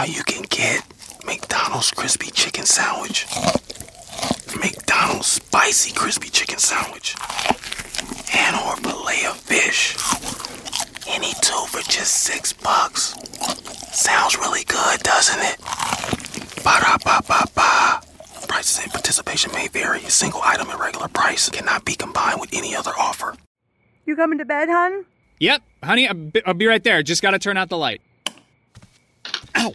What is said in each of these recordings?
Now you can get McDonald's crispy chicken sandwich, McDonald's spicy crispy chicken sandwich, and or fillet of fish. Any two for just six bucks. Sounds really good, doesn't it? Ba da ba ba ba. Prices and participation may vary. A single item at regular price cannot be combined with any other offer. You coming to bed, hon? Yep, honey, I'll be, I'll be right there. Just gotta turn out the light. Ow!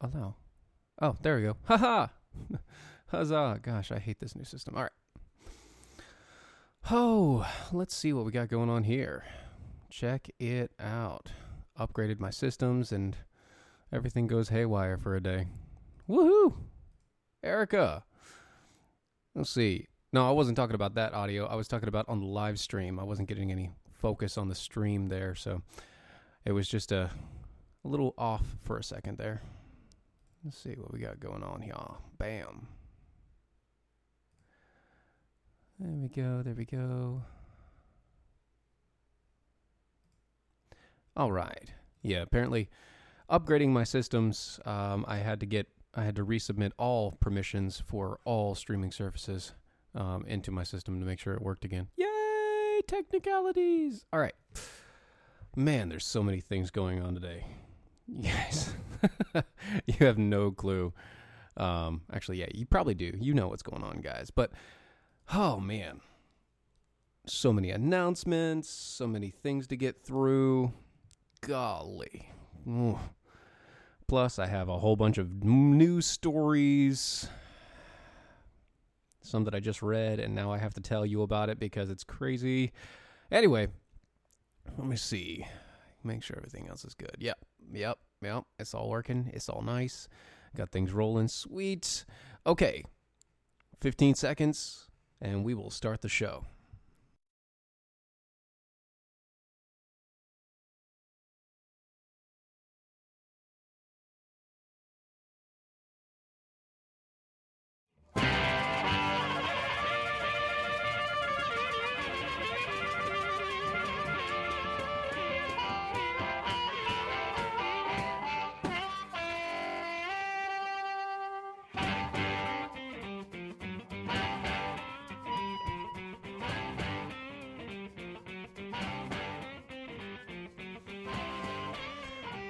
Allow. Oh, there we go. Haha. Huzzah. Gosh, I hate this new system. All right. Oh, let's see what we got going on here. Check it out. Upgraded my systems and everything goes haywire for a day. Woohoo! Erica. Let's see. No, I wasn't talking about that audio. I was talking about on the live stream. I wasn't getting any focus on the stream there, so it was just a, a little off for a second there. Let's see what we got going on here. Bam. There we go. There we go. All right. Yeah, apparently upgrading my systems, um, I had to get I had to resubmit all permissions for all streaming services um, into my system to make sure it worked again. Yay! Technicalities. All right. Man, there's so many things going on today. Yes. you have no clue. Um, actually, yeah, you probably do. You know what's going on, guys. But, oh, man. So many announcements, so many things to get through. Golly. Ooh. Plus, I have a whole bunch of news stories. Some that I just read, and now I have to tell you about it because it's crazy. Anyway, let me see. Make sure everything else is good. Yep, yep, yep. It's all working. It's all nice. Got things rolling. Sweet. Okay. 15 seconds, and we will start the show.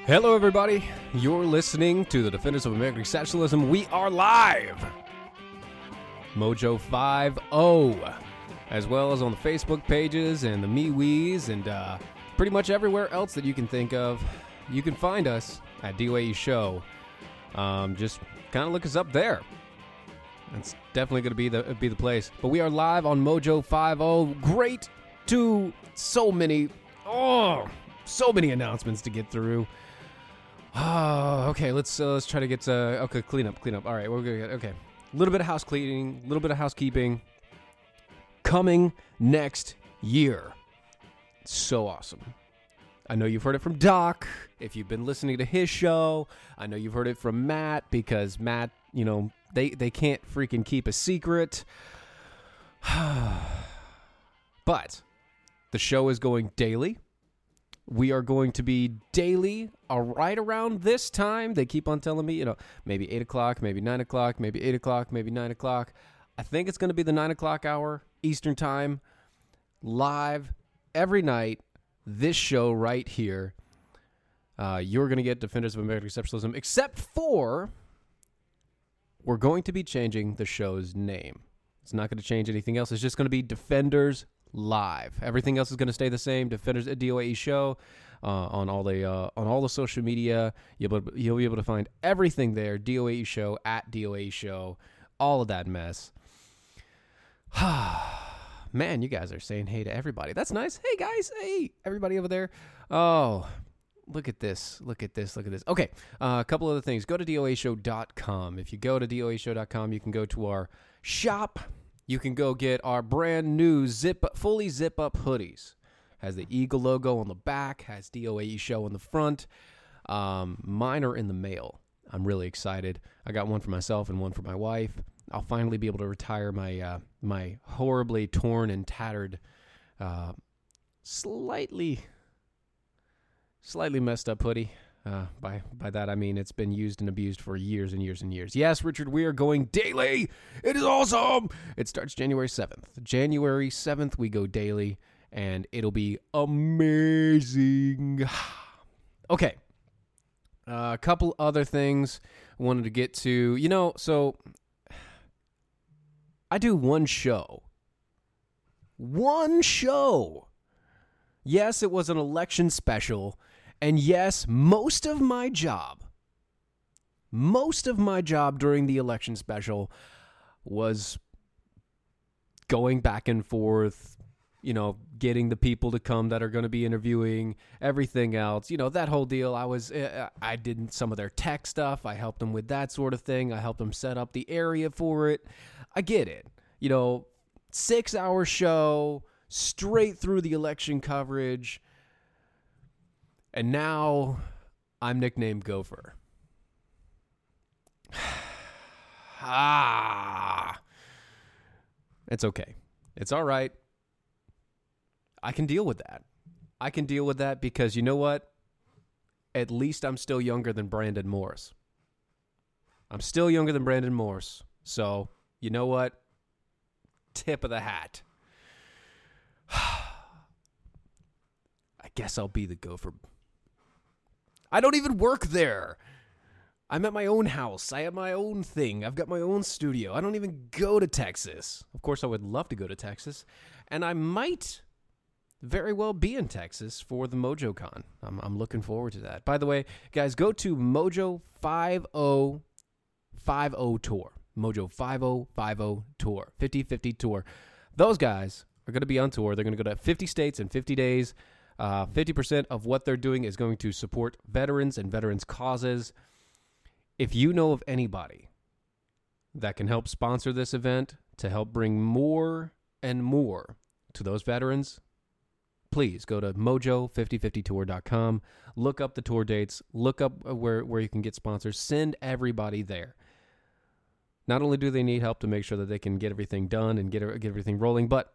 Hello, everybody. You're listening to the Defenders of American Exceptionalism. We are live. Mojo 5 as well as on the Facebook pages and the MeWe's and uh, pretty much everywhere else that you can think of. You can find us at DYE Show. Um, just kind of look us up there. That's definitely going to be the be the place. But we are live on Mojo 5 Great to so many oh, so many announcements to get through. Oh, okay. Let's uh, let's try to get uh, okay. Clean up, clean up. All right, we're good. Okay, a little bit of house cleaning, a little bit of housekeeping. Coming next year. So awesome. I know you've heard it from Doc. If you've been listening to his show, I know you've heard it from Matt because Matt, you know, they they can't freaking keep a secret. but the show is going daily. We are going to be daily, right around this time. They keep on telling me, you know, maybe eight o'clock, maybe nine o'clock, maybe eight o'clock, maybe nine o'clock. I think it's going to be the nine o'clock hour Eastern time, live every night. This show right here. Uh, you're going to get Defenders of American Exceptionalism, except for we're going to be changing the show's name. It's not going to change anything else. It's just going to be Defenders Live. Everything else is going to stay the same. Defenders a DOAE show on all the uh, on all the social media. You'll be, you'll be able to find everything there. DOAE show at DOAE show. All of that mess. Man, you guys are saying hey to everybody. That's nice. Hey guys, hey everybody over there. Oh, look at this. Look at this. Look at this. Okay, uh, a couple other things. Go to doashow.com. If you go to doashow.com, you can go to our shop. You can go get our brand new zip fully zip up hoodies. Has the eagle logo on the back. Has DOAE show on the front. Um, mine are in the mail. I'm really excited. I got one for myself and one for my wife. I'll finally be able to retire my uh, my horribly torn and tattered, uh, slightly slightly messed up hoodie. Uh, by by that I mean it's been used and abused for years and years and years. Yes, Richard, we are going daily. It is awesome. It starts January seventh. January seventh, we go daily, and it'll be amazing. okay, uh, a couple other things I wanted to get to. You know, so I do one show. One show. Yes, it was an election special. And yes, most of my job, most of my job during the election special was going back and forth, you know, getting the people to come that are going to be interviewing, everything else, you know, that whole deal. I was, uh, I did some of their tech stuff. I helped them with that sort of thing. I helped them set up the area for it. I get it. You know, six hour show, straight through the election coverage. And now I'm nicknamed Gopher. ah. It's okay. It's all right. I can deal with that. I can deal with that because you know what? At least I'm still younger than Brandon Morse. I'm still younger than Brandon Morse. So, you know what? Tip of the hat. I guess I'll be the gopher. I don't even work there. I'm at my own house. I have my own thing. I've got my own studio. I don't even go to Texas. Of course, I would love to go to Texas. And I might very well be in Texas for the MojoCon. I'm, I'm looking forward to that. By the way, guys, go to Mojo 5050 Tour. Mojo 5050 Tour. 5050 Tour. Those guys are going to be on tour. They're going to go to 50 states in 50 days. Uh, 50% of what they're doing is going to support veterans and veterans' causes. If you know of anybody that can help sponsor this event to help bring more and more to those veterans, please go to mojo5050tour.com. Look up the tour dates, look up where, where you can get sponsors, send everybody there. Not only do they need help to make sure that they can get everything done and get, get everything rolling, but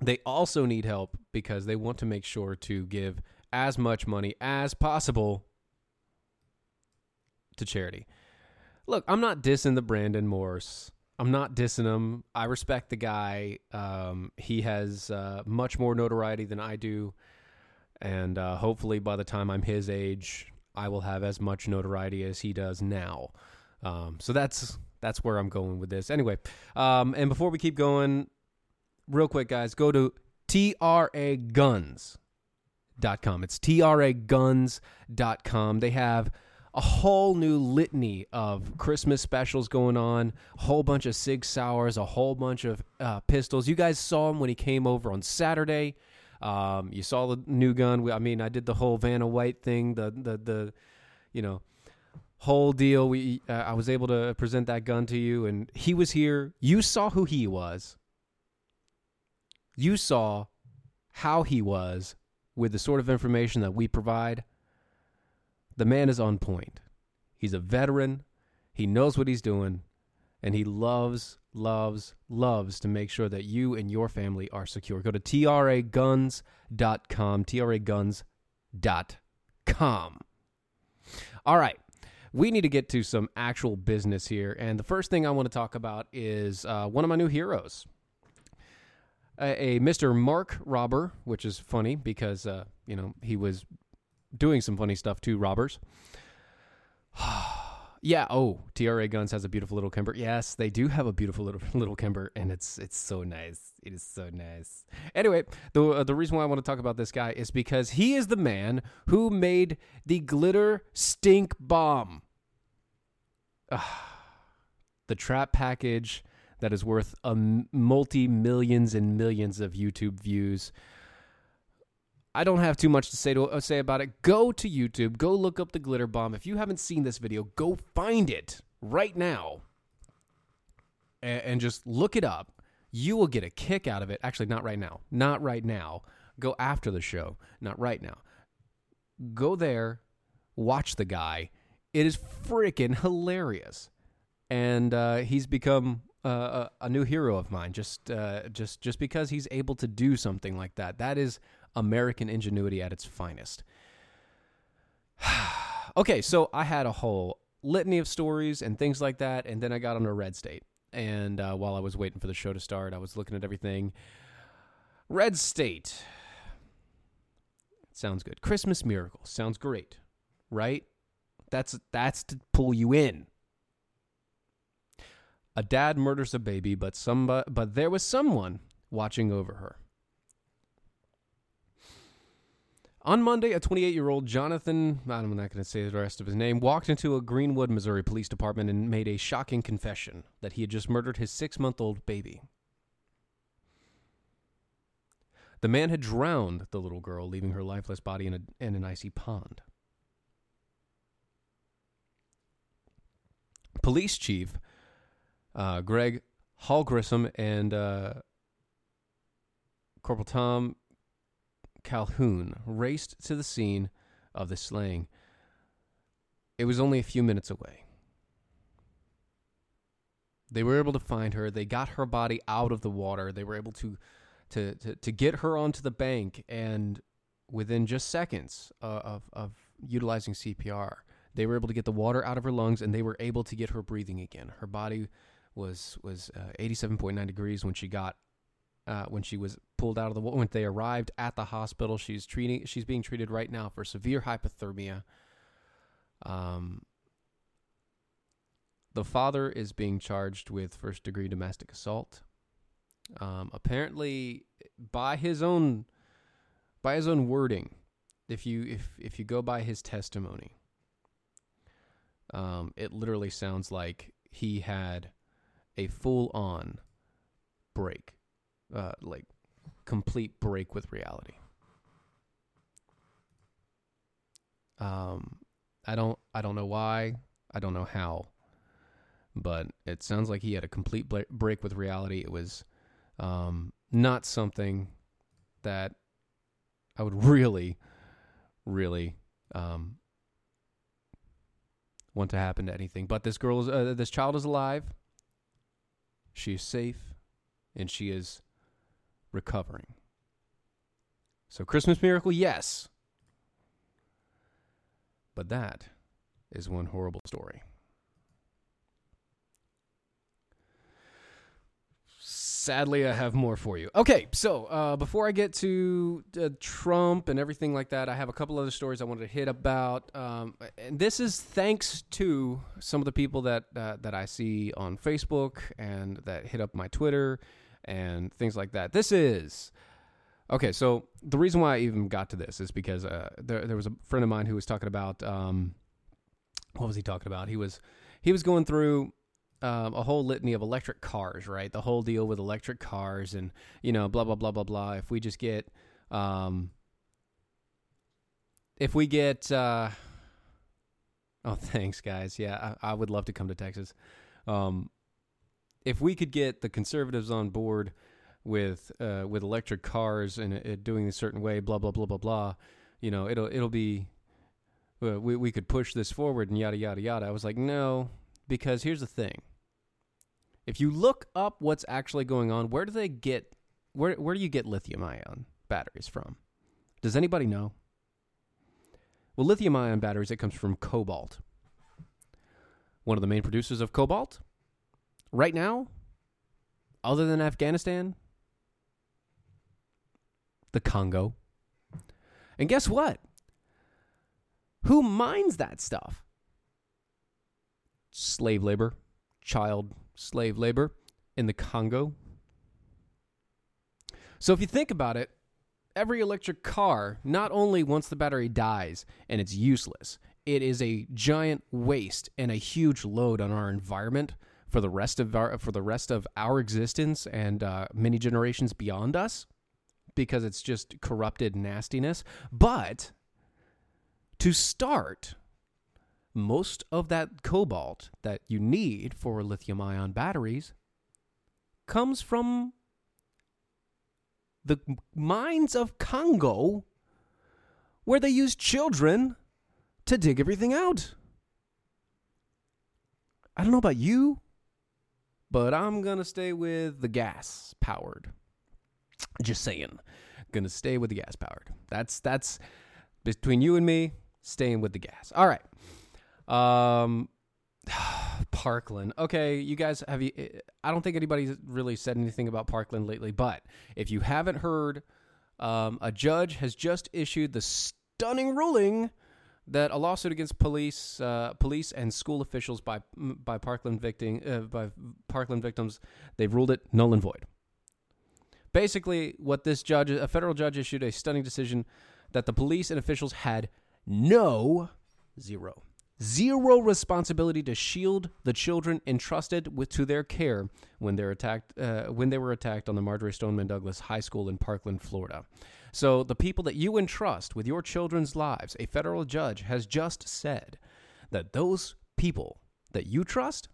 they also need help because they want to make sure to give as much money as possible to charity. Look, I'm not dissing the Brandon Morse. I'm not dissing him. I respect the guy. Um, he has uh, much more notoriety than I do. And uh, hopefully, by the time I'm his age, I will have as much notoriety as he does now. Um, so that's that's where I'm going with this. Anyway, um, and before we keep going, real quick, guys, go to traguns.com. It's traguns.com. They have a whole new litany of Christmas specials going on, a whole bunch of Sig Sauers, a whole bunch of uh, pistols. You guys saw him when he came over on Saturday. Um, you saw the new gun. I mean, I did the whole Vanna White thing, the the the you know, whole deal. We uh, I was able to present that gun to you, and he was here. You saw who he was. You saw how he was with the sort of information that we provide. The man is on point. He's a veteran. He knows what he's doing, and he loves, loves, loves to make sure that you and your family are secure. Go to traguns.com, traguns.com. All right we need to get to some actual business here. And the first thing I want to talk about is uh, one of my new heroes, a, a Mr. Mark Rober, which is funny because, uh, you know, he was doing some funny stuff too, robbers. yeah. Oh, TRA Guns has a beautiful little Kimber. Yes, they do have a beautiful little little Kimber, and it's it's so nice. It is so nice. Anyway, the uh, the reason why I want to talk about this guy is because he is the man who made the glitter stink bomb. the trap package that is worth a multi millions and millions of YouTube views. I don't have too much to say to uh, say about it. Go to YouTube, go look up the glitter bomb. If you haven't seen this video, go find it right now and, and just look it up. You will get a kick out of it. Actually, not right now. Not right now. Go after the show. Not right now. Go there, watch the guy. It is freaking hilarious, and uh, he's become uh, a, a, new hero of mine. Just, uh, just, just because he's able to do something like that. That is American ingenuity at its finest. okay, so I had a whole litany of stories and things like that, and then I got on a red state. And uh, while I was waiting for the show to start, I was looking at everything. Red state. Sounds good. Christmas miracle. Sounds great. Right? That's that's to pull you in. A dad murders a baby, but some but there was someone watching over her. On Monday, a 28 year old Jonathan, I'm not going to say the rest of his name, walked into a Greenwood, Missouri police department and made a shocking confession that he had just murdered his six month old baby. The man had drowned the little girl, leaving her lifeless body in, a, in an icy pond. Police chief uh, Greg Hallgrimson and uh, Corporal Tom Calhoun raced to the scene of the slaying. It was only a few minutes away. They were able to find her. They got her body out of the water. They were able to, to, to, to get her onto the bank. And within just seconds uh, of, of utilizing CPR, they were able to get the water out of her lungs and they were able to get her breathing again. Her body was was uh, 87.9 degrees when she got uh, when she was pulled out of the. When they arrived at the hospital, she's treating she's being treated right now for severe hypothermia. Um, the father is being charged with first degree domestic assault. Um, apparently, by his own by his own wording, if you if if you go by his testimony, um, it literally sounds like he had a full on break, uh, like complete break with reality. Um, I don't I don't know why, I don't know how, but it sounds like he had a complete break with reality. It was um, not something that I would really, really um, want to happen to anything. But this girl is, uh, this child is alive. She is safe, and she is recovering. So, Christmas miracle, yes. But that is one horrible story. sadly, I have more for you. Okay, so uh, before I get to uh, Trump and everything like that, I have a couple other stories I wanted to hit about. Um, and this is thanks to some of the people that uh, that I see on Facebook and that hit up my Twitter and things like that. This is. Okay, so the reason why I even got to this is because uh, there, there was a friend of mine who was talking about um, what was he talking about? He was he was going through um, a whole litany of electric cars, right? The whole deal with electric cars and, you know, blah, blah, blah, blah, blah. If we just get, um, if we get, uh, Oh, thanks, guys. Yeah, I, I would love to come to Texas. Um, if we could get the conservatives on board with uh, with electric cars and uh, doing a certain way, blah blah blah blah blah, you know, it'll it'll be uh, we we could push this forward and yada yada yada. I was like, no, because here's the thing. If you look up what's actually going on, where do they get where where do you get lithium ion batteries from? Does anybody know? Well, lithium ion batteries it comes from cobalt. One of the main producers of cobalt right now, other than Afghanistan, the Congo. And guess what? Who mines that stuff? Slave labor, child slave labor in the Congo. So if you think about it, every electric car, not only once the battery dies and it's useless, it is a giant waste and a huge load on our environment for the rest of our for the rest of our existence and uh, many generations beyond us because it's just corrupted nastiness. But to start, most of that cobalt that you need for lithium ion batteries comes from the mines of Congo, where they use children to dig everything out. I don't know about you, but I'm going to stay with the gas powered. Just saying. Gonna stay with the gas powered. That's that's between you and me, staying with the gas. All right. Um Parkland. Okay, you guys have you I don't think anybody's really said anything about Parkland lately, but if you haven't heard, um, a judge has just issued the stunning ruling that a lawsuit against police, uh, police and school officials by by Parkland victim, uh, by Parkland victims, they've ruled it null and void. Basically, what this judge, a federal judge, issued a stunning decision that the police and officials had no zero zero responsibility to shield the children entrusted with to their care when they're attacked uh, when they were attacked on the Marjory Stoneman Douglas High School in Parkland, Florida. So the people that you entrust with your children's lives, a federal judge has just said that those people that you trust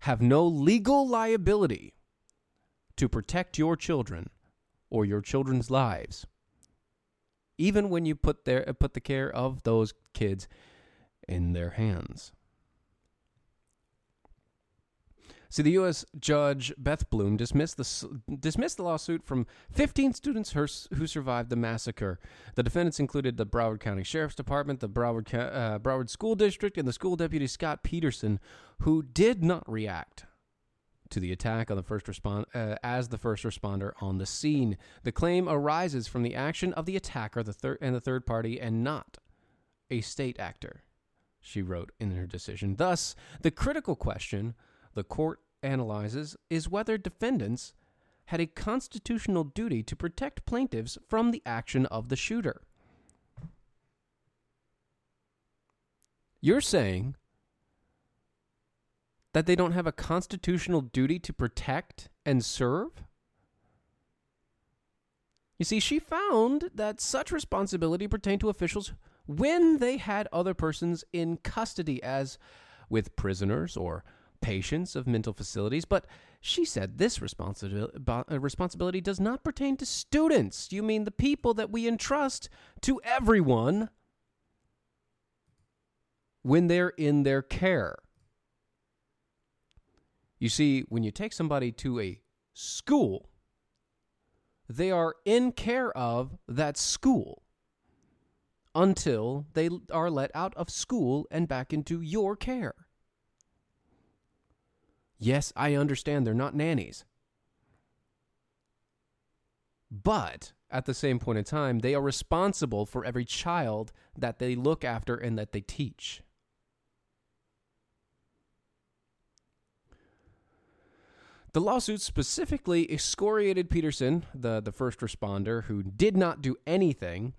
have no legal liability to protect your children or your children's lives even when you put their put the care of those kids in their hands. See, the U.S. Judge Beth Bloom dismissed the dismissed the lawsuit from 15 students who survived the massacre. The defendants included the Broward County Sheriff's Department, the Broward uh, Broward School District, and the school deputy Scot Peterson, who did not react to the attack on the first respond uh, as the first responder on the scene. The claim arises from the action of the attacker, the third and the third party, and not a state actor she wrote in her decision. Thus, the critical question the court analyzes is whether defendants had a constitutional duty to protect plaintiffs from the action of the shooter. You're saying that they don't have a constitutional duty to protect and serve? You see, she found that such responsibility pertained to officials when they had other persons in custody, as with prisoners or patients of mental facilities. But she said this responsibility, uh, responsibility does not pertain to students. You mean the people that we entrust to everyone when they're in their care. You see, when you take somebody to a school, they are in care of that school until they are let out of school and back into your care. Yes, I understand they're not nannies. But at the same point in time, they are responsible for every child that they look after and that they teach. The lawsuit specifically excoriated Peterson, the, the first responder who did not do anything,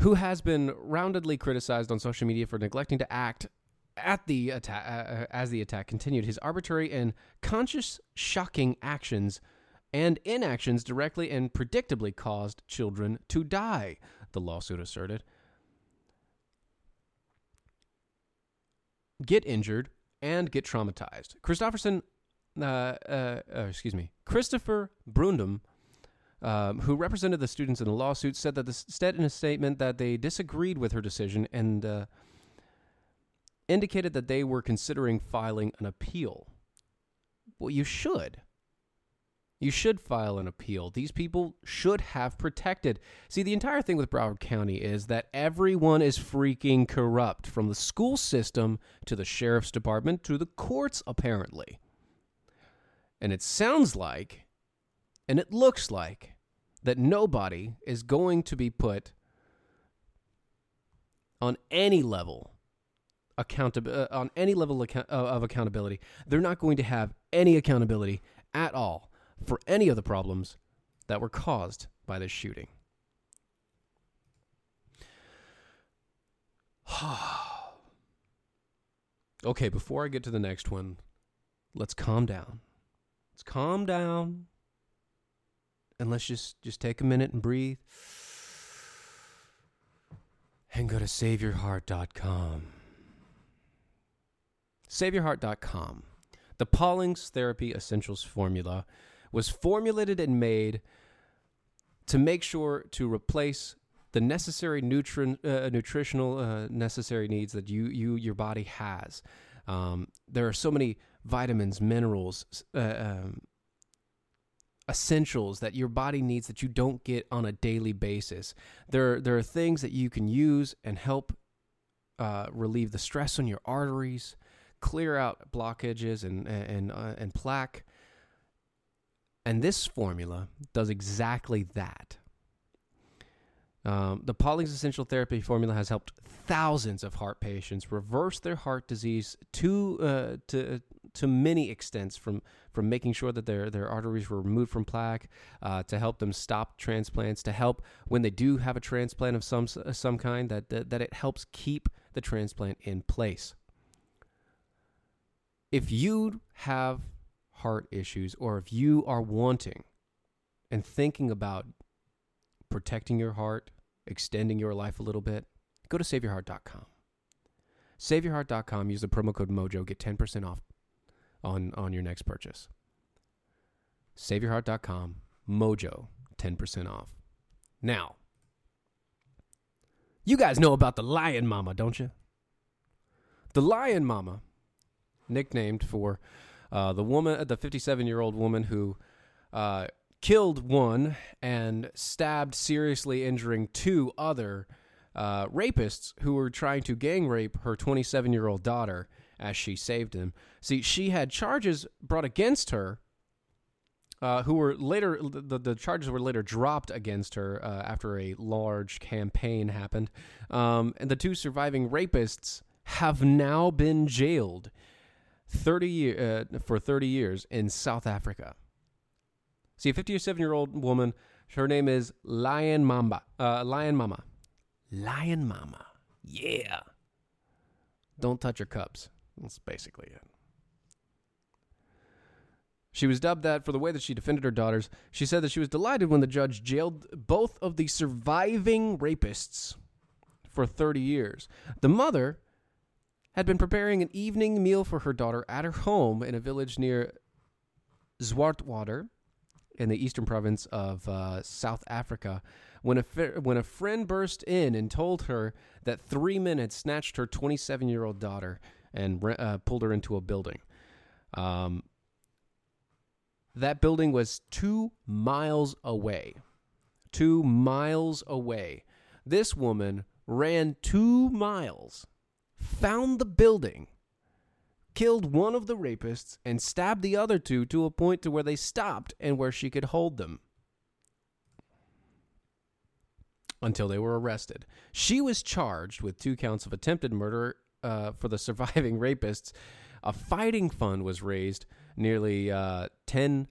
who has been roundedly criticized on social media for neglecting to act at the attack uh, as the attack continued. His arbitrary and conscious shocking actions and inactions directly and predictably caused children to die, the lawsuit asserted. get injured and get traumatized. Christopherson, uh, uh, uh, excuse me, Christopher Brundum, um, who represented the students in the lawsuit, said that the, said in a statement that they disagreed with her decision and uh, indicated that they were considering filing an appeal. Well, you should. You should file an appeal. These people should have protected. See, the entire thing with Broward County is that everyone is freaking corrupt, from the school system to the sheriff's department to the courts, apparently. And it sounds like, and it looks like, that nobody is going to be put on any level accountable uh, on any level uh, of accountability. They're not going to have any accountability at all for any of the problems that were caused by this shooting. okay, before I get to the next one, let's calm down. Let's calm down. And let's just just take a minute and breathe. And go to saveyourheart.com. Saveyourheart.com. The Paulings Therapy Essentials formula was formulated and made to make sure to replace the necessary nutri- uh, nutritional uh, necessary needs that you you your body has. Um, there are so many vitamins, minerals, uh, um, essentials that your body needs that you don't get on a daily basis. There there are things that you can use and help uh, relieve the stress on your arteries, clear out blockages and and uh, and plaque. And this formula does exactly that. Um, the Pauling's Essential Therapy formula has helped thousands of heart patients reverse their heart disease to uh, to to many extents, from from making sure that their their arteries were removed from plaque, uh, to help them stop transplants, to help when they do have a transplant of some some kind that that, that it helps keep the transplant in place. If you have heart issues, or if you are wanting and thinking about protecting your heart, extending your life a little bit, go to saveyourheart.com. Saveyourheart.com, use the promo code MOJO, get 10% off on, on your next purchase. Saveyourheart.com, MOJO, 10% off. Now, you guys know about the Lion Mama, don't you? The Lion Mama, nicknamed for uh, the woman, the 57 year old woman who uh, killed one and stabbed, seriously injuring two other uh, rapists who were trying to gang rape her 27 year old daughter as she saved him. See, she had charges brought against her. Uh, who were later the, the charges were later dropped against her uh, after a large campaign happened, um, and the two surviving rapists have now been jailed 30 year, uh, for 30 years in South Africa. See, a 57 year old woman, her name is Lion Mamba. Uh, Lion Mama. Lion Mama. Yeah. Don't touch your cups. That's basically it. She was dubbed that for the way that she defended her daughters. She said that she was delighted when the judge jailed both of the surviving rapists for 30 years. The mother had been preparing an evening meal for her daughter at her home in a village near Zwartwater in the eastern province of uh, South Africa when a, when a friend burst in and told her that three men had snatched her 27 year old daughter and uh, pulled her into a building. Um, that building was two miles away. Two miles away. This woman ran two miles found the building, killed one of the rapists, and stabbed the other two to a point to where they stopped and where she could hold them until they were arrested. She was charged with two counts of attempted murder uh, for the surviving rapists. A fighting fund was raised, nearly uh, 10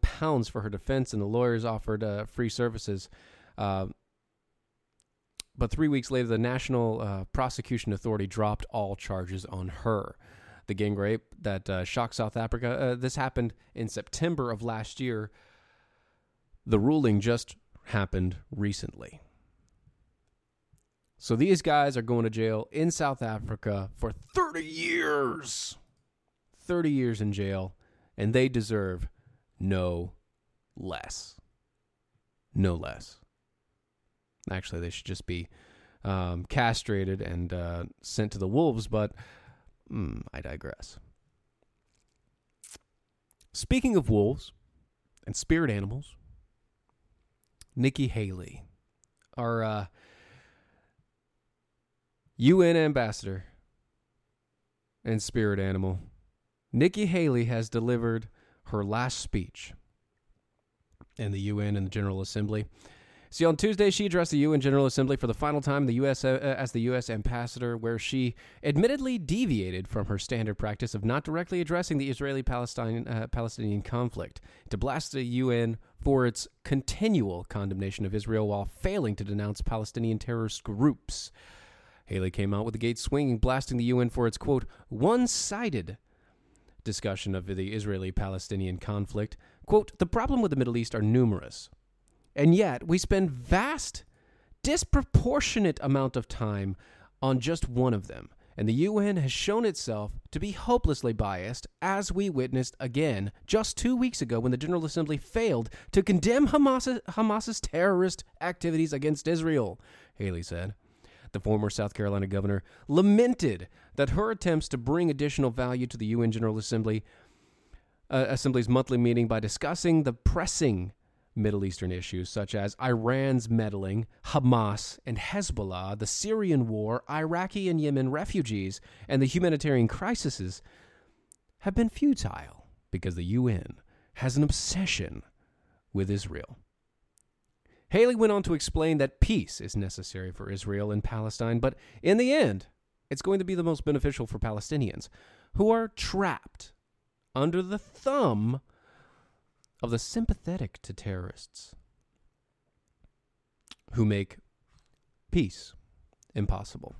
pounds for her defense, and the lawyers offered uh, free services. Uh, but three weeks later, the National uh, Prosecution Authority dropped all charges on her. The gang rape that uh, shocked South Africa. Uh, this happened in September of last year. The ruling just happened recently. So these guys are going to jail in South Africa for 30 years. 30 years in jail, and they deserve no less. No less. Actually, they should just be um, castrated and uh, sent to the wolves, but mm, I digress. Speaking of wolves and spirit animals, Nikki Haley, our uh, UN ambassador and spirit animal, Nikki Haley has delivered her last speech in the UN and the General Assembly. See, on Tuesday, she addressed the UN General Assembly for the final time the US, uh, as the U.S. ambassador, where she admittedly deviated from her standard practice of not directly addressing the Israeli uh, Palestinian conflict to blast the UN for its continual condemnation of Israel while failing to denounce Palestinian terrorist groups. Haley came out with the gate swinging, blasting the UN for its, quote, one sided discussion of the Israeli Palestinian conflict. Quote, the problem with the Middle East are numerous. And yet, we spend vast, disproportionate amount of time on just one of them. And the UN has shown itself to be hopelessly biased, as we witnessed again just two weeks ago when the General Assembly failed to condemn Hamas, Hamas's terrorist activities against Israel, Haley said. The former South Carolina governor lamented that her attempts to bring additional value to the UN General Assembly uh, Assembly's monthly meeting by discussing the pressing Middle Eastern issues such as Iran's meddling, Hamas and Hezbollah, the Syrian war, Iraqi and Yemen refugees, and the humanitarian crises have been futile because the UN has an obsession with Israel. Haley went on to explain that peace is necessary for Israel and Palestine, but in the end, it's going to be the most beneficial for Palestinians who are trapped under the thumb of the sympathetic to terrorists who make peace impossible.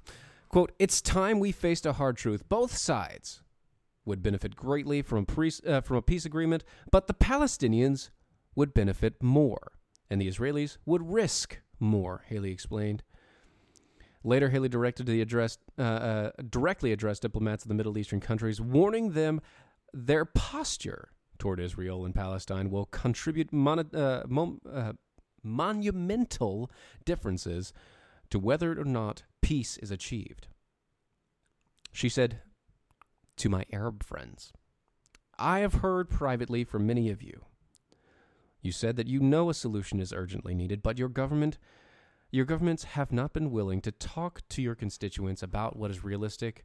Quote, it's time we faced a hard truth. Both sides would benefit greatly from a, pre- uh, from a peace agreement, but the Palestinians would benefit more, and the Israelis would risk more, Haley explained. Later, Haley directed the address, uh, uh, directly addressed diplomats of the Middle Eastern countries, warning them their posture toward Israel and Palestine will contribute mon- uh, mon- uh, monumental differences to whether or not peace is achieved. She said to my Arab friends, I have heard privately from many of you. You said that you know a solution is urgently needed, but your government your governments have not been willing to talk to your constituents about what is realistic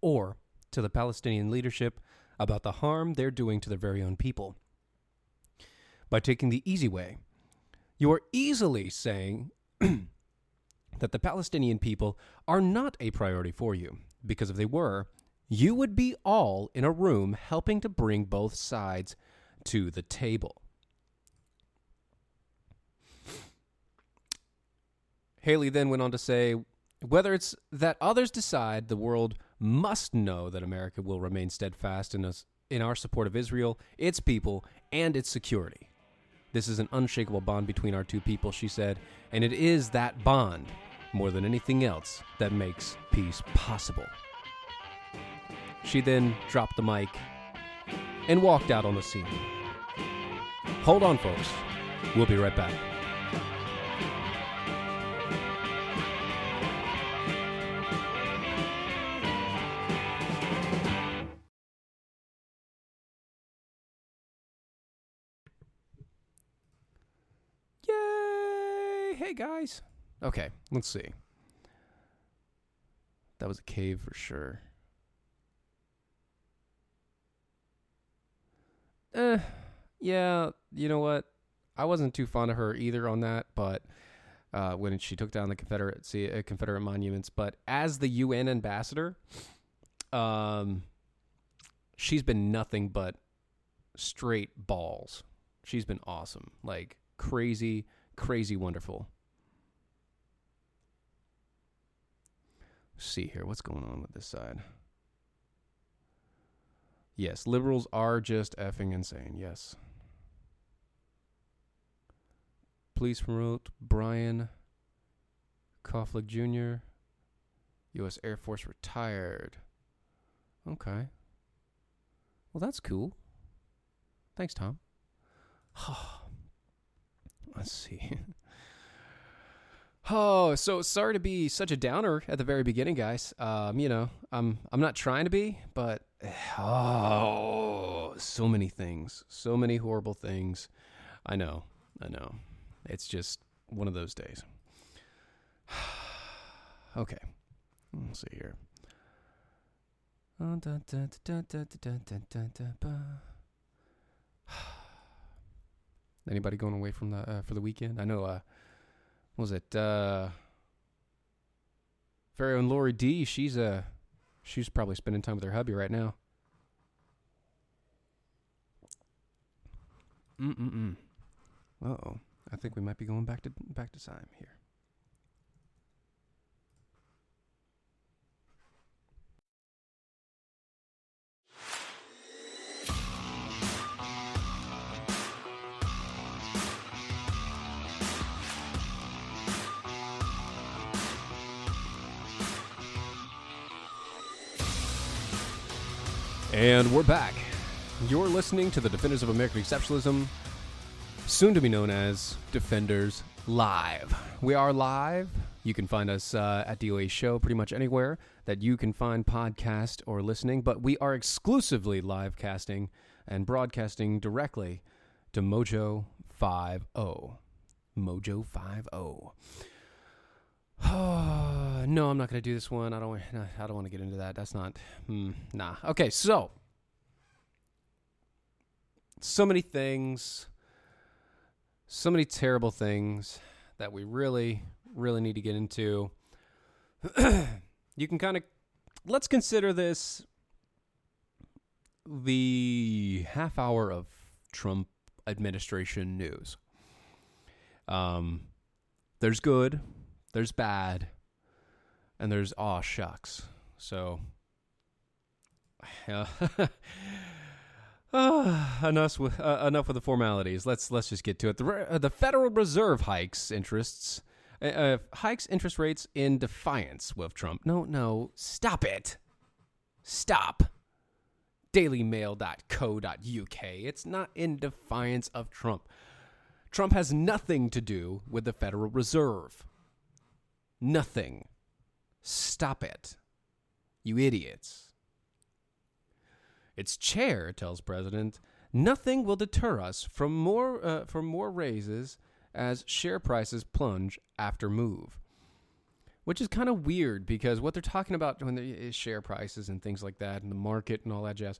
or to the Palestinian leadership about the harm they're doing to their very own people. By taking the easy way, you are easily saying that the Palestinian people are not a priority for you, because if they were, you would be all in a room helping to bring both sides to the table. Haley then went on to say whether it's that others decide the world must know that America will remain steadfast in, us, in our support of Israel, its people, and its security. This is an unshakable bond between our two people, she said, and it is that bond, more than anything else, that makes peace possible. She then dropped the mic and walked out on the scene. Hold on, folks. We'll be right back. Hey guys. Okay, let's see. That was a cave for sure. Eh, yeah, you know what? I wasn't too fond of her either on that, but uh, when she took down the Confederate uh, Confederate monuments, but as the UN ambassador, um, she's been nothing but straight balls. She's been awesome, like crazy, crazy wonderful. Let's see here, what's going on with this side? Yes, liberals are just effing insane. Yes. Police promote Brian Koflik Jr. U.S. Air Force retired. Okay. Well, that's cool. Thanks, Tom. Let's see. Oh, so sorry to be such a downer at the very beginning, guys. Um, you know, I'm I'm not trying to be, but oh, so many things, so many horrible things. I know, I know. It's just one of those days. okay, let's see here. Anybody going away from the uh, for the weekend? I know. Uh, what was it uh, Pharaoh and Lori D? She's uh, she's probably spending time with her hubby right now. Mm mm mm. Uh oh. I think we might be going back to back to time here. And we're back. You're listening to the Defenders of American Exceptionalism, soon to be known as Defenders Live. We are live. You can find us uh, at DOA Show pretty much anywhere that you can find podcast or listening, but we are exclusively live casting and broadcasting directly to Mojo 50. Mojo 50. no, I'm not going to do this one. I don't. I don't want to get into that. That's not. Hmm, nah. Okay, so so many things, so many terrible things that we really, really need to get into. you can kind of let's consider this the half hour of Trump administration news. Um, there's good, there's bad, and there's aw shucks. So, uh, enough with uh, enough with the formalities. Let's let's just get to it. The uh, the Federal Reserve hikes interests uh, uh, hikes interest rates in defiance with Trump. No, no, stop it. Stop. DailyMail.co.uk. It's not in defiance of Trump. Trump has nothing to do with the Federal Reserve. Nothing. Stop it. You idiots. Its chair tells president, "Nothing will deter us from more uh, from more raises as share prices plunge after move." Which is kind of weird because what they're talking about when they share prices and things like that and the market and all that jazz.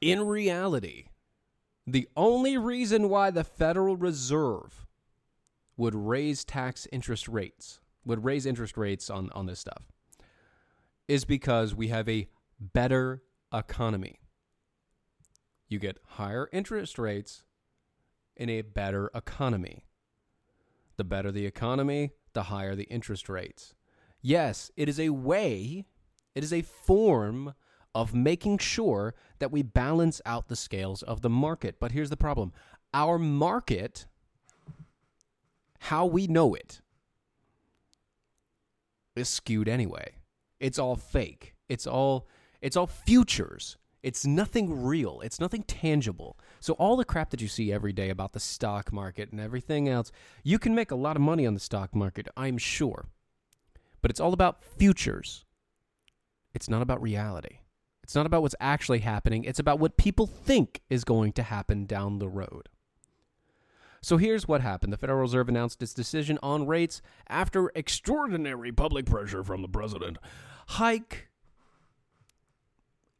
In reality, the only reason why the Federal Reserve would raise tax interest rates, would raise interest rates on, on this stuff, is because we have a better economy. You get higher interest rates in a better economy. The better the economy, the higher the interest rates. Yes, it is a way, it is a form of making sure that we balance out the scales of the market. But here's the problem our market, how we know it, is skewed anyway. It's all fake. It's all it's all futures. It's nothing real. It's nothing tangible. So all the crap that you see every day about the stock market and everything else, you can make a lot of money on the stock market, I'm sure. But it's all about futures. It's not about reality. It's not about what's actually happening. It's about what people think is going to happen down the road. So here's what happened. The Federal Reserve announced its decision on rates after extraordinary public pressure from the president. Hike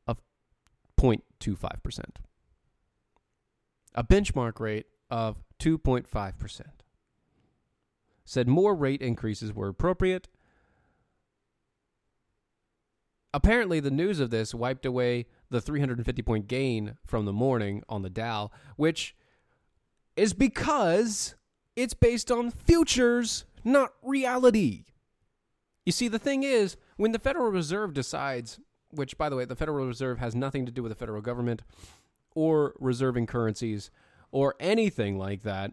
of 0.25%. A benchmark rate of 2.5%. Said more rate increases were appropriate. Apparently, the news of this wiped away the 350 point gain from the morning on the Dow, which is because it's based on futures, not reality. You see, the thing is, when the Federal Reserve decides which, by the way, the Federal Reserve has nothing to do with the federal government or reserving currencies or anything like that.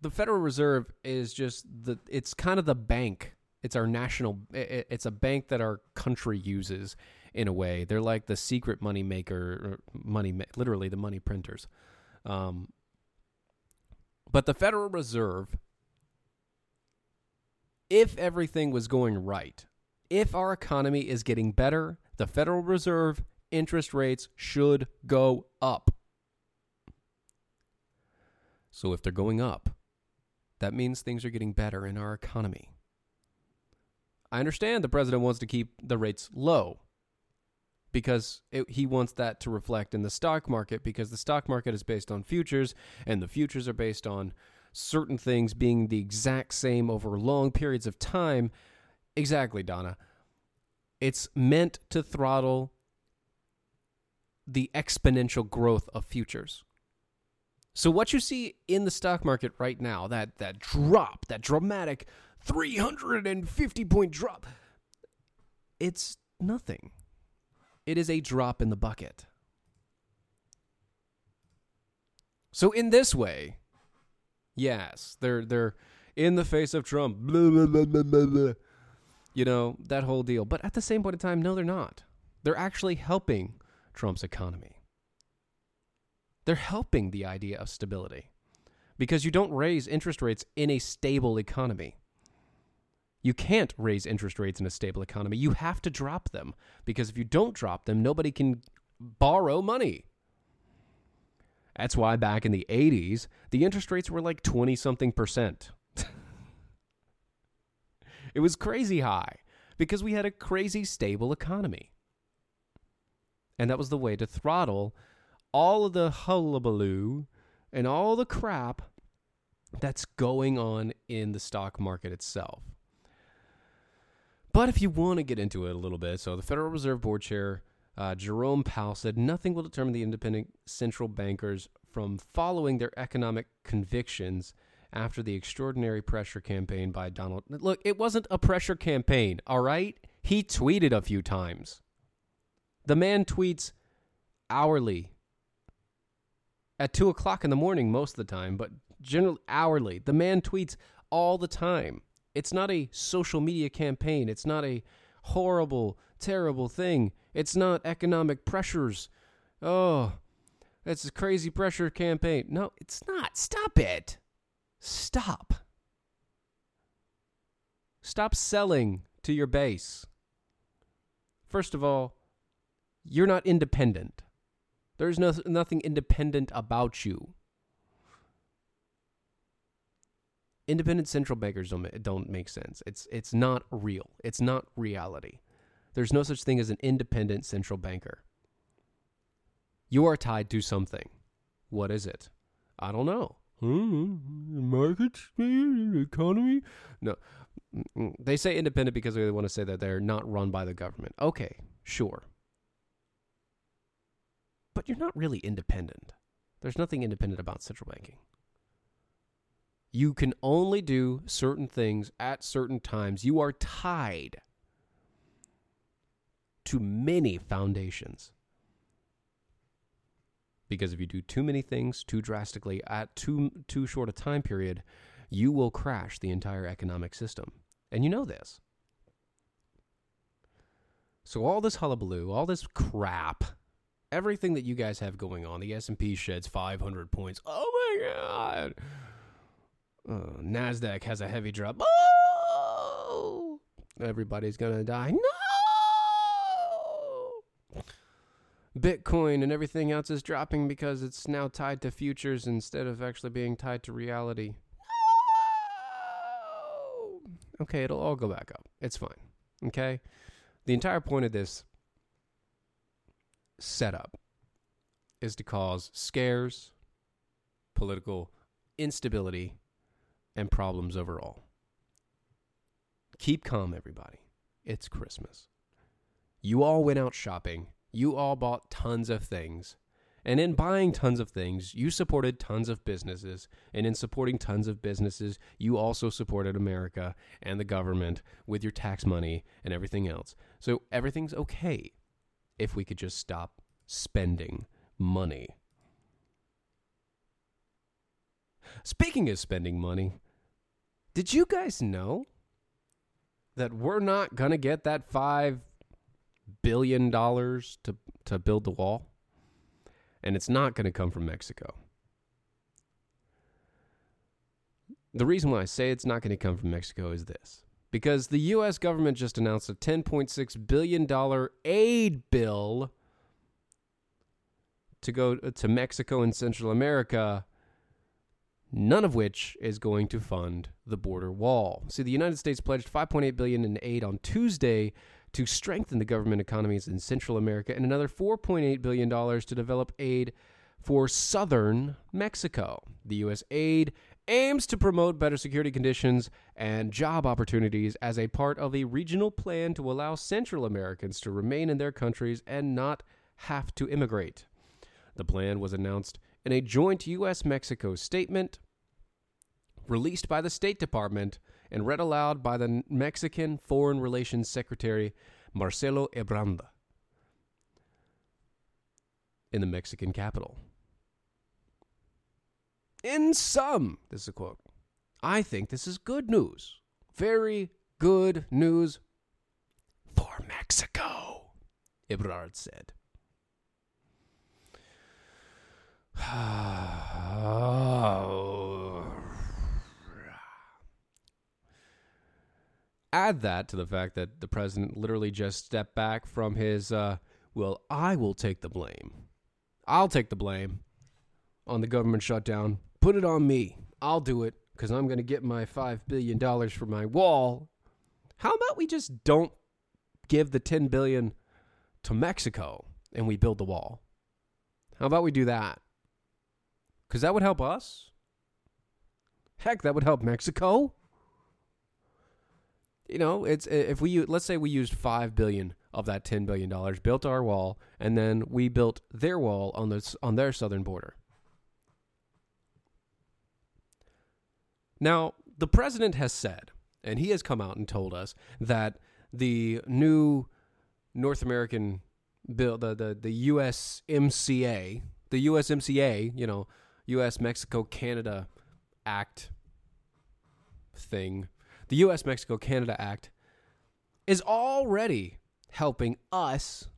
the Federal Reserve is just the it's kind of the bank. It's our national it's a bank that our country uses in a way. They're like the secret money maker money literally the money printers. Um but the Federal Reserve if everything was going right, if our economy is getting better, the Federal Reserve interest rates should go up. So if they're going up, that means things are getting better in our economy. I understand the president wants to keep the rates low because it, he wants that to reflect in the stock market because the stock market is based on futures and the futures are based on certain things being the exact same over long periods of time. Exactly, Donna. It's meant to throttle the exponential growth of futures. So what you see in the stock market right now, that that drop, that dramatic 350 point drop, it's nothing. It is a drop in the bucket. So in this way, yes, they're they're in the face of Trump. Blah, blah, blah. You know, that whole deal. But at the same point in time, no, they're not. They're actually helping Trump's economy. They're helping the idea of stability because you don't raise interest rates in a stable economy. You can't raise interest rates in a stable economy. You have to drop them because if you don't drop them, nobody can borrow money. That's why back in the 80s, the interest rates were like 20 something percent. it was crazy high because we had a crazy stable economy. And that was the way to throttle all of the hullabaloo and all the crap that's going on in the stock market itself. But if you want to get into it a little bit, so the Federal Reserve Board Chair uh, Jerome Powell said nothing will determine the independent central bankers from following their economic convictions after the extraordinary pressure campaign by Donald. Look, it wasn't a pressure campaign, all right? He tweeted a few times. The man tweets hourly at two o'clock in the morning most of the time, but generally hourly. The man tweets all the time. It's not a social media campaign. It's not a horrible, terrible thing. It's not economic pressures. Oh, that's a crazy pressure campaign. No, it's not. Stop it. Stop. Stop selling to your base. First of all, you're not independent. There's no, nothing independent about you. Independent central bankers don't, don't make sense. It's, it's not real. It's not reality. There's no such thing as an independent central banker. You are tied to something. What is it? I don't know. Hmm, Markets, economy? No. Mm, They say independent because they want to say that they're not run by the government. Okay, sure. But you're not really independent. There's nothing independent about central banking. You can only do certain things at certain times. You are tied to many foundations. Because if you do too many things too drastically at too too short a time period, you will crash the entire economic system. And you know this. So all this hullabaloo, all this crap, everything that you guys have going on, the S&P sheds 500 points. Oh my god. Uh, Nasdaq has a heavy drop. Oh! Everybody's to die. No! Bitcoin and everything else is dropping because it's now tied to futures instead of actually being tied to reality. No! Okay, it'll all go back up. It's fine. Okay? The entire point of this setup is to cause scares, political instability, and problems overall. Keep calm, everybody. It's Christmas. You all went out shopping. You all bought tons of things. And in buying tons of things, you supported tons of businesses. And in supporting tons of businesses, you also supported America and the government with your tax money and everything else. So everything's okay if we could just stop spending money. Speaking of spending money, did you guys know that we're not going to get that 5 billion dollars to to build the wall? And it's not going to come from Mexico. The reason why I say it's not going to come from Mexico is this. Because the US government just announced a 10.6 billion dollar aid bill to go to Mexico and Central America none of which is going to fund the border wall. See, the United States pledged 5.8 billion in aid on Tuesday to strengthen the government economies in Central America and another 4.8 billion dollars to develop aid for southern Mexico. The US aid aims to promote better security conditions and job opportunities as a part of a regional plan to allow Central Americans to remain in their countries and not have to immigrate. The plan was announced in a joint U.S. Mexico statement released by the State Department and read aloud by the Mexican Foreign Relations Secretary Marcelo Ebrard in the Mexican capital. In sum, this is a quote, I think this is good news. Very good news for Mexico, Ebrard said. Add that to the fact that the president literally just stepped back from his, uh, well, I will take the blame. I'll take the blame on the government shutdown. Put it on me. I'll do it because I'm going to get my $5 billion for my wall. How about we just don't give the 10 billion to Mexico and we build the wall? How about we do that? Because that would help us. Heck, that would help Mexico. You know, it's if we let's say we used five billion of that ten billion dollars, built our wall, and then we built their wall on the on their southern border. Now, the president has said, and he has come out and told us that the new North American bill, the the, the USMCA, the USMCA, you know, U.S. Mexico Canada Act thing, the U.S. Mexico Canada Act is already helping us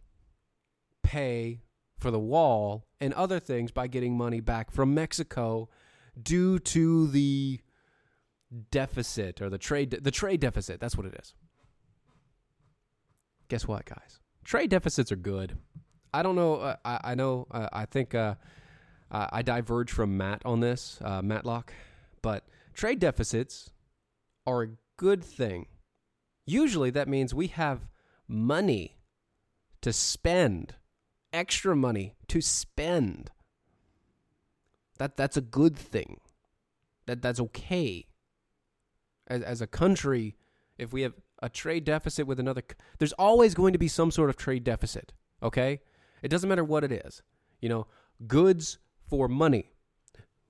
pay for the wall and other things by getting money back from Mexico due to the deficit or the trade the trade deficit. That's what it is. Guess what, guys? Trade deficits are good. I don't know. Uh, I, I know. Uh, I think uh, uh, I diverge from Matt on this, uh, Matlock, but trade deficits are a good thing. Usually that means we have money to spend, extra money to spend. That that's a good thing. That that's okay. As as a country, if we have a trade deficit with another there's always going to be some sort of trade deficit, okay? It doesn't matter what it is. You know, goods for money.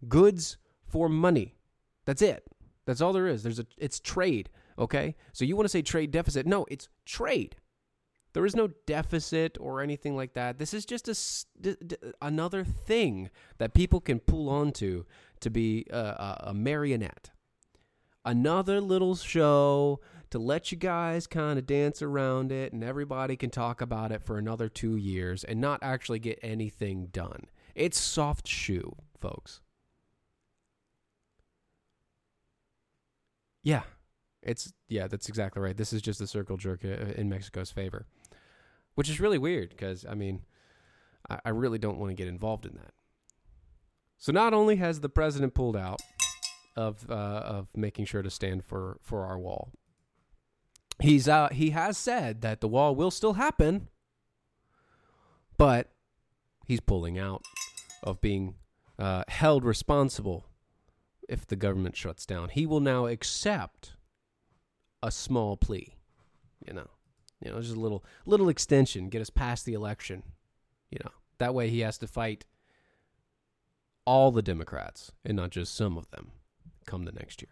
Goods for money. That's it. That's all there is. There's a it's trade, okay? So you want to say trade deficit? No, it's trade. There is no deficit or anything like that. This is just a another thing that people can pull onto to be a, a marionette. Another little show to let you guys kind of dance around it and everybody can talk about it for another 2 years and not actually get anything done. It's soft shoe, folks. Yeah, it's yeah, that's exactly right. This is just a circle jerk in Mexico's favor, which is really weird because I mean, I, I really don't want to get involved in that. So not only has the president pulled out of uh, of making sure to stand for for our wall, he's uh, he has said that the wall will still happen, but he's pulling out of being uh, held responsible if the government shuts down. He will now accept a small plea. You know, you know, just a little little extension, get us past the election. You know, that way he has to fight all the Democrats and not just some of them come the next year.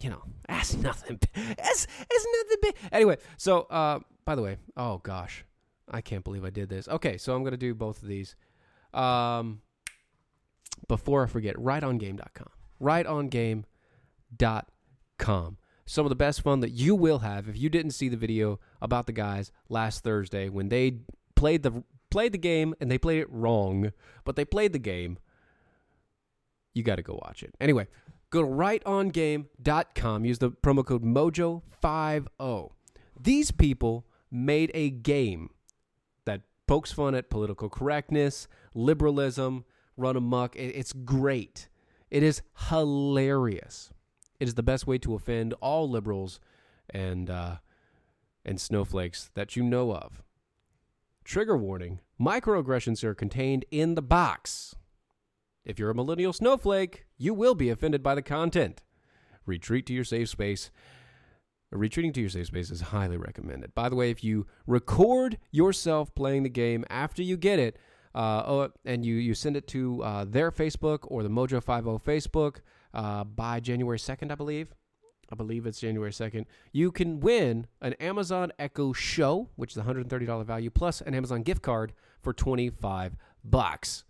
You know, that's nothing. That's, that's nothing big. Anyway, so uh, by the way, oh gosh, I can't believe I did this. Okay, so I'm gonna do both of these. Um, before I forget, rideongame.com. rightonGame.com. Some of the best fun that you will have if you didn't see the video about the guys last Thursday when they played the played the game and they played it wrong, but they played the game. You got to go watch it. Anyway, go to rightongame.com. Use the promo code MOJO50. These people made a game pokes fun at political correctness, liberalism, run amok. It's great. It is hilarious. It is the best way to offend all liberals and uh, and snowflakes that you know of. Trigger warning: microaggressions are contained in the box. If you're a millennial snowflake, you will be offended by the content. Retreat to your safe space. Retreating to your safe space is highly recommended. By the way, if you record yourself playing the game after you get it, uh, oh, and you, you send it to uh, their Facebook or the Mojo50 Facebook uh, by January 2nd, I believe. I believe it's January 2nd. You can win an Amazon Echo Show, which is a $130 value, plus an Amazon gift card for 25 bucks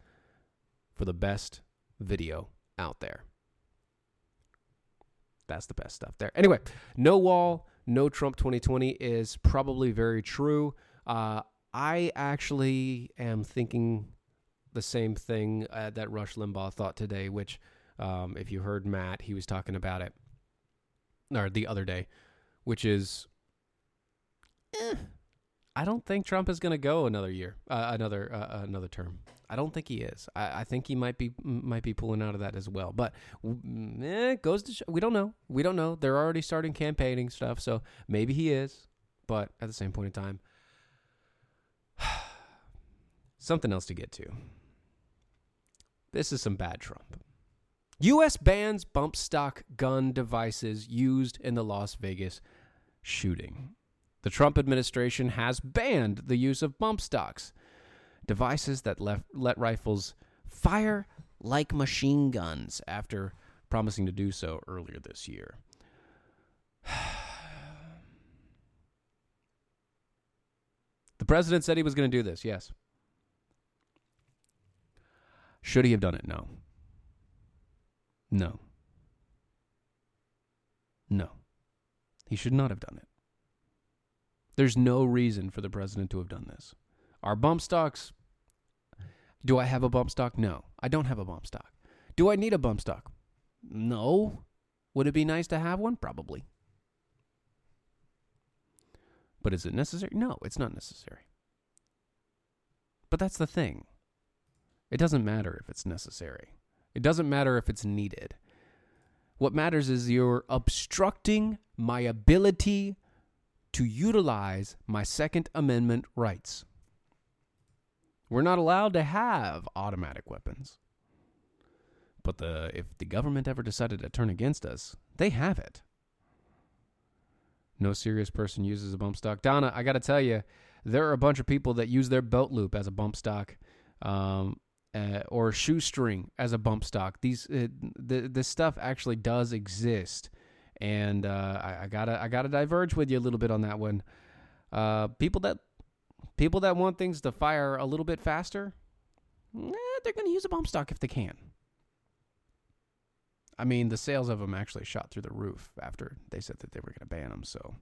for the best video out there. That's the best stuff there. Anyway, no wall, no Trump 2020 is probably very true. Uh, I actually am thinking the same thing uh, that Rush Limbaugh thought today, which, um, if you heard Matt, he was talking about it, or the other day, which is, eh, I don't think Trump is going to go another year, uh, another uh, another term. I don't think he is. I, I think he might be might be pulling out of that as well. But eh, goes to show, we don't know. We don't know. They're already starting campaigning stuff, so maybe he is. But at the same point in time, something else to get to. This is some bad Trump. U.S. bans bump stock gun devices used in the Las Vegas shooting. The Trump administration has banned the use of bump stocks, devices that left, let rifles fire like machine guns after promising to do so earlier this year. the president said he was going to do this, yes. Should he have done it? No. No. No. He should not have done it. There's no reason for the president to have done this. Our bump stocks. Do I have a bump stock? No, I don't have a bump stock. Do I need a bump stock? No. Would it be nice to have one? Probably. But is it necessary? No, it's not necessary. But that's the thing. It doesn't matter if it's necessary. It doesn't matter if it's needed. What matters is you're obstructing my ability to utilize my Second Amendment rights. We're not allowed to have automatic weapons. But the if the government ever decided to turn against us, they have it. No serious person uses a bump stock. Donna, I got to tell you, there are a bunch of people that use their belt loop as a bump stock. Um, uh, or shoestring as a bump stock. These uh, the this stuff actually does exist, and uh, I, I, gotta I gotta diverge with you a little bit on that one. Uh, people that people that want things to fire a little bit faster, eh, they're gonna use a bump stock if they can. I mean, the sales of them actually shot through the roof after they said that they were gonna ban them. So,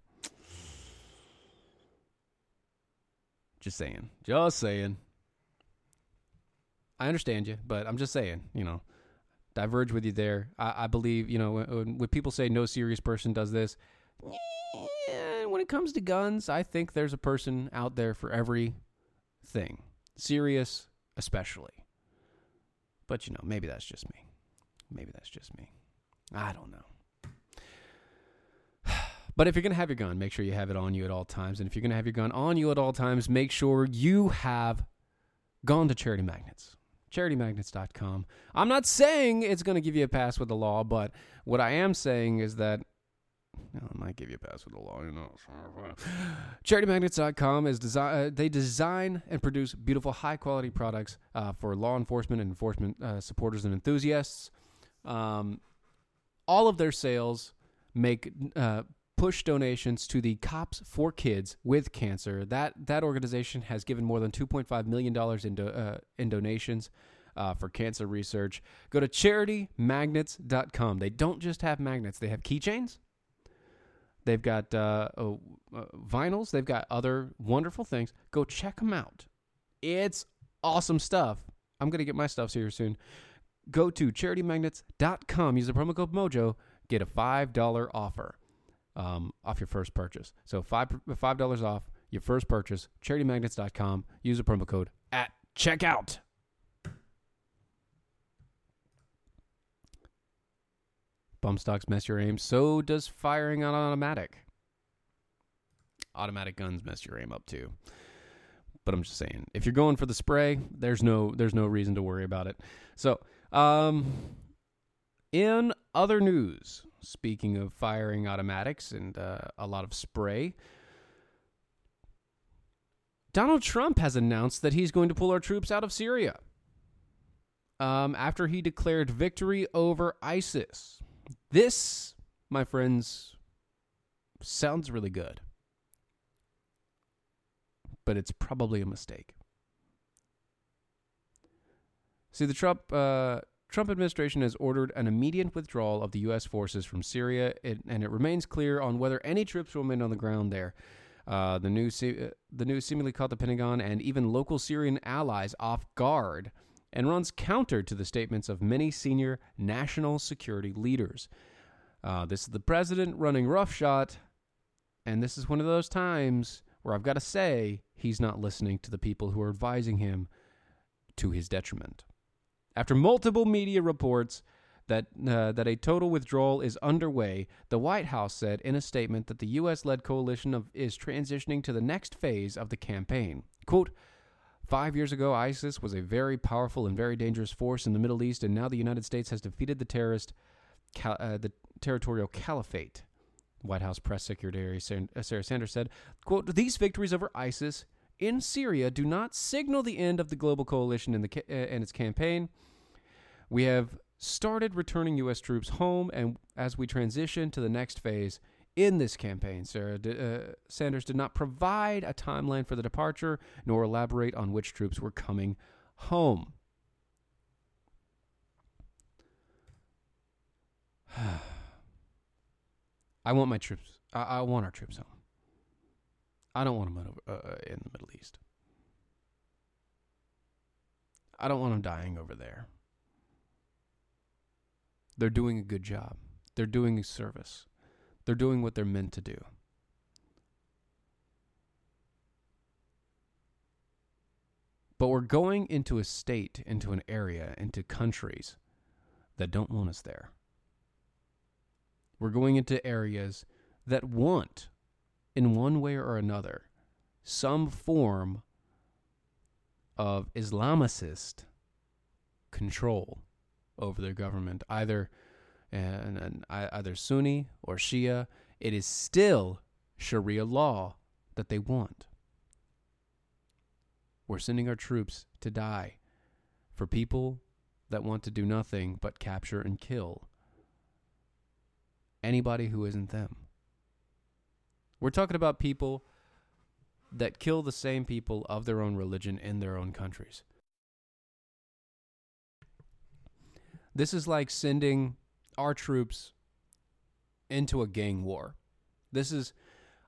just saying, just saying. I understand you, but I'm just saying, you know, diverge with you there. I, I believe, you know, when, when, people say no serious person does this, when it comes to guns, I think there's a person out there for every thing, serious especially. But you know, maybe that's just me. Maybe that's just me. I don't know. But if you're going to have your gun, make sure you have it on you at all times. And if you're going to have your gun on you at all times, make sure you have gone to Charity Magnets charitymagnets.com. I'm not saying it's going to give you a pass with the law, but what I am saying is that well, it might give you a pass with the law, you know. CharityMagnets.com is design. Uh, they design and produce beautiful, high-quality products uh, for law enforcement and enforcement uh, supporters and enthusiasts. Um, all of their sales make uh, push donations to the Cops for Kids with Cancer. That that organization has given more than 2.5 million dollars in do, uh, in donations uh, for cancer research. Go to charitymagnets.com. They don't just have magnets, they have keychains. They've got uh, oh, uh, vinyls. They've got other wonderful things. Go check them out. It's awesome stuff. I'm going to get my stuff here soon. Go to charitymagnets.com. Use the promo code MOJO. Get a $5 offer um, off your first purchase. So five five dollars off your first purchase. CharityMagnets.com. Use the promo code at checkout. Bump stocks mess your aim. So does firing on automatic. Automatic guns mess your aim up too. But I'm just saying, if you're going for the spray, there's no there's no reason to worry about it. So, um, in other news, speaking of firing automatics and uh, a lot of spray, Donald Trump has announced that he's going to pull our troops out of Syria um, after he declared victory over ISIS. This, my friends, sounds really good, but it's probably a mistake. See, the Trump uh, Trump administration has ordered an immediate withdrawal of the U.S. forces from Syria, and it remains clear on whether any troops will remain on the ground there. Uh, the news uh, the news seemingly caught the Pentagon and even local Syrian allies off guard, and runs counter to the statements of many senior national security leaders. Uh, this is the president running roughshod, and this is one of those times where I've got to say he's not listening to the people who are advising him to his detriment. After multiple media reports that, uh, that a total withdrawal is underway, the White House said in a statement that the U.S. led coalition of, is transitioning to the next phase of the campaign. Quote, Five years ago, ISIS was a very powerful and very dangerous force in the Middle East, and now the United States has defeated the terrorist, uh, the territorial caliphate. White House press secretary uh, Sarah Sanders said, "quote These victories over ISIS in Syria do not signal the end of the global coalition in the uh, and its campaign. We have started returning U.S. troops home, and as we transition to the next phase in this campaign, Sarah uh, Sanders did not provide a timeline for the departure nor elaborate on which troops were coming home. I want my troops. I, I, want our troops home. I don't want them in, uh, in the Middle East. I don't want them dying over there. They're doing a good job. They're doing a service. They're doing what they're meant to do. But we're going into a state, into an area, into countries that don't want us there. We're going into areas that want, in one way or another, some form of Islamicist control over their government, either and, and either Sunni or Shia. It is still Sharia law that they want. We're sending our troops to die for people that want to do nothing but capture and kill anybody who isn't them. We're talking about people that kill the same people of their own religion in their own countries. This is like sending our troops into a gang war. This is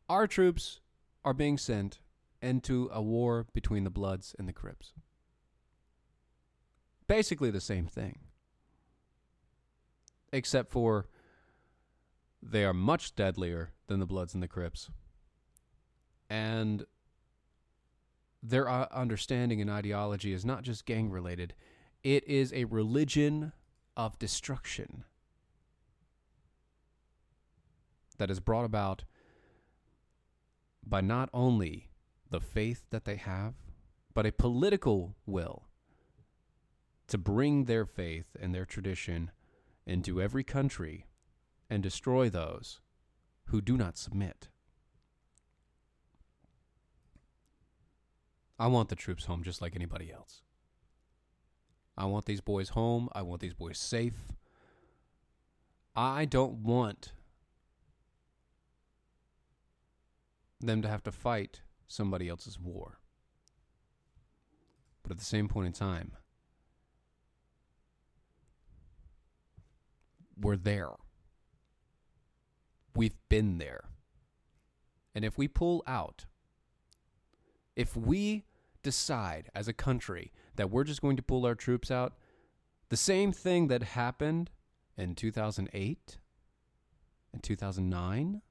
our troops are being sent into a war between the Bloods and the Crips. Basically the same thing. Except for they are much deadlier than the Bloods and the Crips. And their uh, understanding and ideology is not just gang related, it is a religion of destruction that is brought about by not only the faith that they have, but a political will to bring their faith and their tradition into every country and destroy those who do not submit. I want the troops home just like anybody else. I want these boys home. I want these boys safe. I don't want them to have to fight somebody else's war. But at the same point in time, we're there. We've been there. And if we pull out, if we decide as a country that we're just going to pull our troops out, the same thing that happened in 2008 and 2009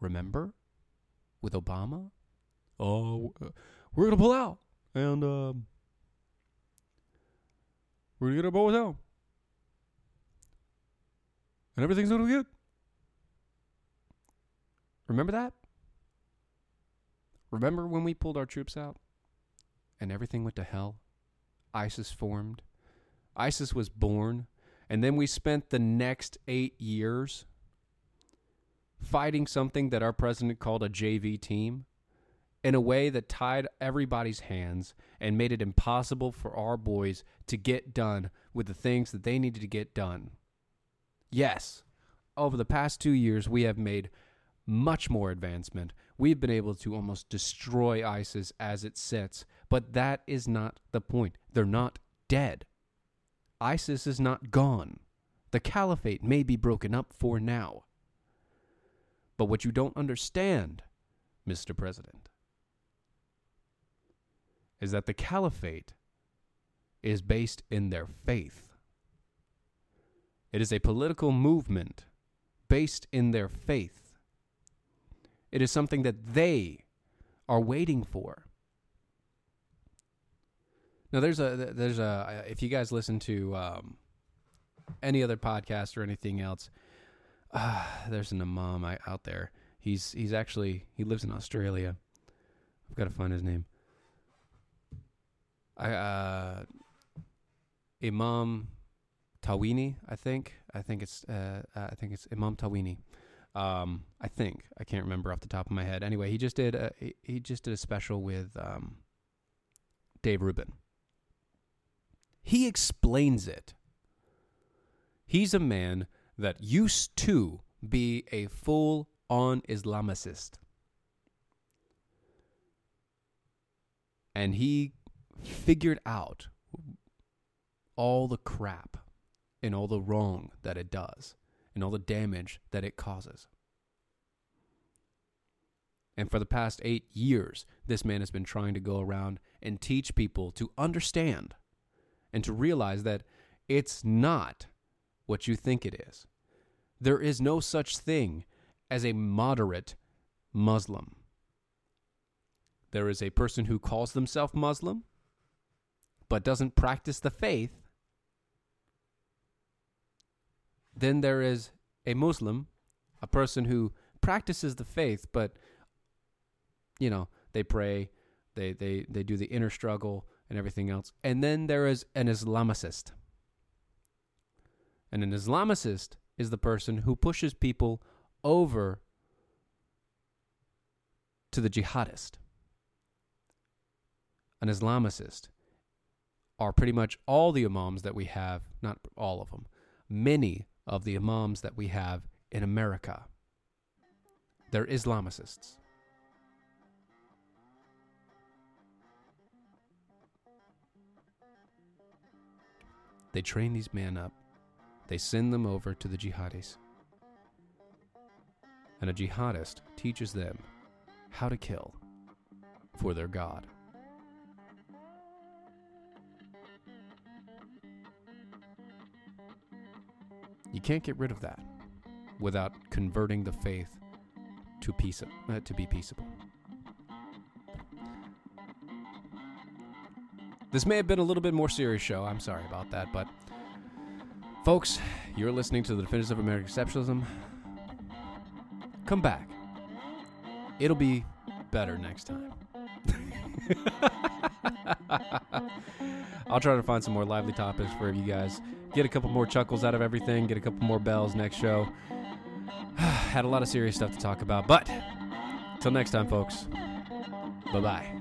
remember, with Obama? Oh, uh, we're going to pull out. And um, we're going to get our boys out. And everything's going to be good. Remember that? Remember when we pulled our troops out and everything went to hell? ISIS formed. ISIS was born. And then we spent the next eight years fighting something that our president called a JV team in a way that tied everybody's hands and made it impossible for our boys to get done with the things that they needed to get done. Yes, over the past two years, we have made much more advancement. We've been able to almost destroy ISIS as it sits, but that is not the point. They're not dead. ISIS is not gone. The caliphate may be broken up for now. But what you don't understand, Mr. President, is that the caliphate is based in their faith. It is a political movement based in their faith. It is something that they are waiting for. Now, there's a there's a if you guys listen to um, any other podcast or anything else, uh, there's an imam out there. He's he's actually he lives in Australia. I've got to find his name. I uh, Imam Tawini, I think. I think it's uh, I think it's Imam Tawini. Um, I think I can't remember off the top of my head. Anyway, he just did a, he just did a special with um, Dave Rubin. He explains it. He's a man that used to be a full on Islamicist. And he figured out all the crap and all the wrong that it does and all the damage that it causes. And for the past eight years, this man has been trying to go around and teach people to understand and to realize that it's not what you think it is. There is no such thing as a moderate Muslim. There is a person who calls themselves Muslim but doesn't practice the faith. Then there is a Muslim, a person who practices the faith, but you know, they pray, they they they do the inner struggle and everything else. And then there is an Islamicist. And an Islamicist is the person who pushes people over to the jihadist. An Islamicist are pretty much all the imams that we have, not all of them, many of the imams that we have in America. They're Islamicists. They train these men up. They send them over to the jihadis. And a jihadist teaches them how to kill for their God. You can't get rid of that without converting the faith to peace uh, to be peaceable. This may have been a little bit more serious show. I'm sorry about that, but folks, you're listening to the Defenders of American Exceptionalism. Come back. It'll be better next time. I'll try to find some more lively topics for you guys. Get a couple more chuckles out of everything. Get a couple more bells next show. Had a lot of serious stuff to talk about, but till next time, folks. Bye bye.